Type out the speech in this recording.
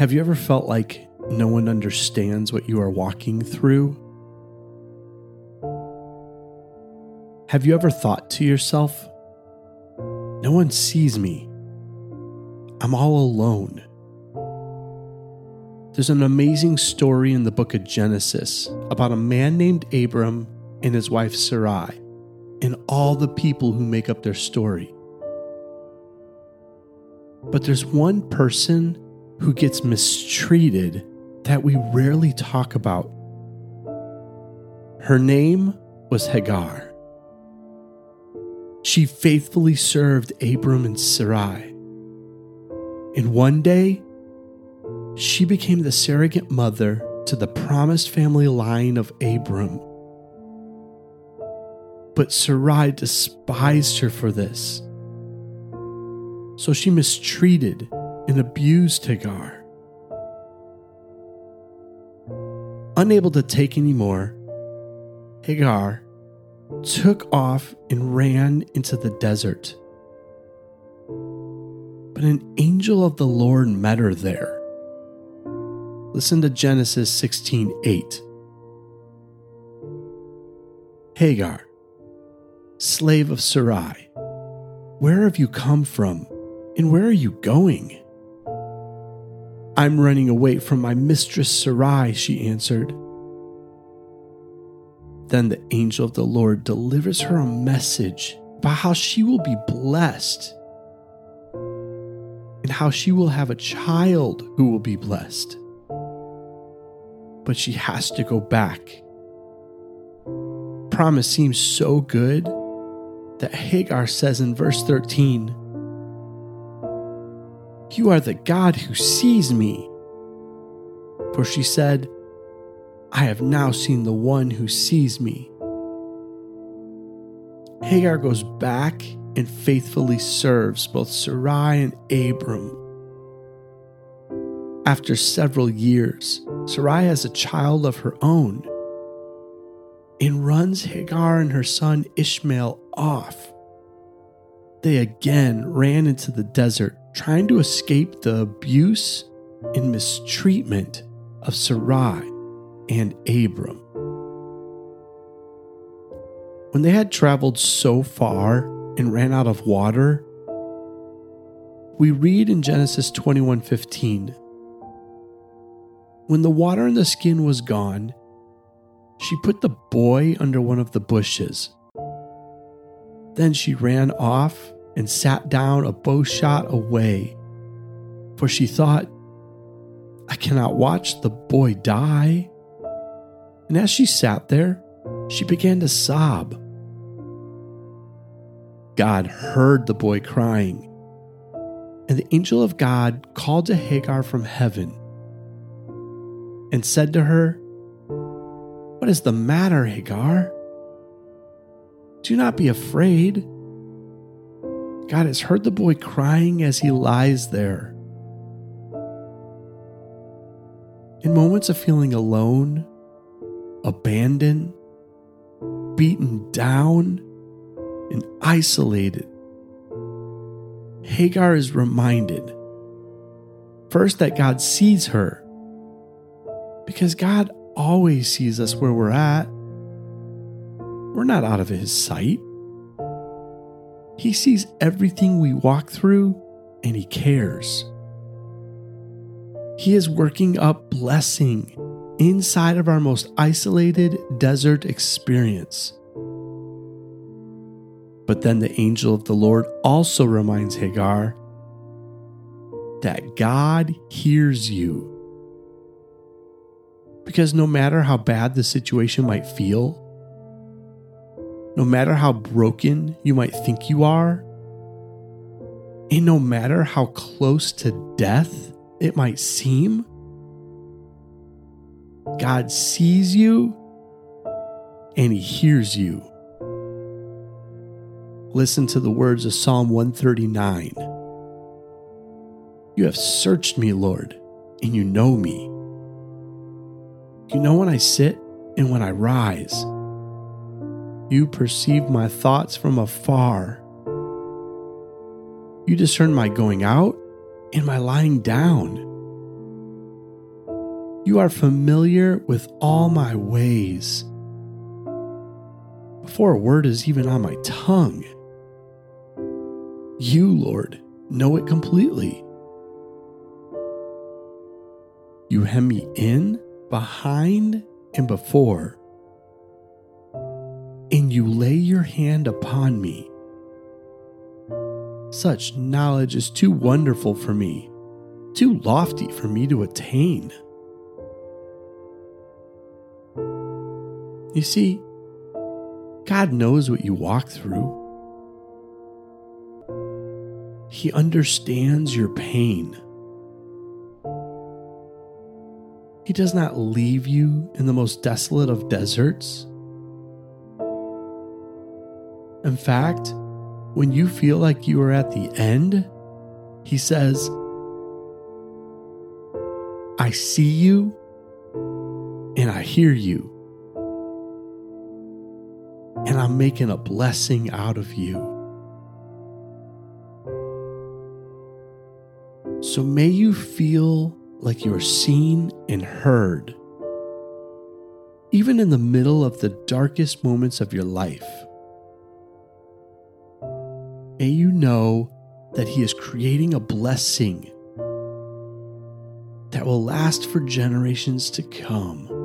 Have you ever felt like no one understands what you are walking through? Have you ever thought to yourself, no one sees me? I'm all alone. There's an amazing story in the book of Genesis about a man named Abram and his wife Sarai and all the people who make up their story. But there's one person who gets mistreated that we rarely talk about. Her name was Hagar. She faithfully served Abram and Sarai. And one day, she became the surrogate mother to the promised family line of Abram. But Sarai despised her for this. So she mistreated and abused Hagar. Unable to take anymore, Hagar took off and ran into the desert. But an angel of the Lord met her there. Listen to Genesis 16:8. Hagar, slave of Sarai, where have you come from and where are you going? I'm running away from my mistress Sarai, she answered. Then the angel of the Lord delivers her a message about how she will be blessed and how she will have a child who will be blessed. But she has to go back. Promise seems so good that Hagar says in verse 13, You are the God who sees me. For she said, I have now seen the one who sees me. Hagar goes back and faithfully serves both Sarai and Abram. After several years, Sarai has a child of her own and runs Hagar and her son Ishmael off. They again ran into the desert, trying to escape the abuse and mistreatment of Sarai and Abram. When they had traveled so far and ran out of water, we read in Genesis 21:15, When the water in the skin was gone, she put the boy under one of the bushes. Then she ran off and sat down a bow shot away, for she thought, I cannot watch the boy die. And as she sat there, she began to sob. God heard the boy crying, and the angel of God called to Hagar from heaven and said to her, What is the matter, Hagar? Do not be afraid. God has heard the boy crying as he lies there. In moments of feeling alone, abandoned, beaten down, and isolated, Hagar is reminded first that God sees her, because God always sees us where we're at. We're not out of His sight. He sees everything we walk through and He cares. He is working up blessing inside of our most isolated desert experience. But then the angel of the Lord also reminds Hagar that God hears you. Because no matter how bad the situation might feel, no matter how broken you might think you are, and no matter how close to death it might seem, God sees you and He hears you. Listen to the words of Psalm 139. You have searched me, Lord, and you know me. You know when I sit and when I rise. You perceive my thoughts from afar. You discern my going out and my lying down. You are familiar with all my ways. Before a word is even on my tongue, you, Lord, know it completely. You hem me in, behind, and before, and you lay your hand upon me. Such knowledge is too wonderful for me, too lofty for me to attain. You see, God knows what you walk through. He understands your pain. He does not leave you in the most desolate of deserts. In fact, when you feel like you are at the end, He says, I see you and I hear you, and I'm making a blessing out of you. So may you feel like you are seen and heard, even in the middle of the darkest moments of your life. May you know that He is creating a blessing that will last for generations to come.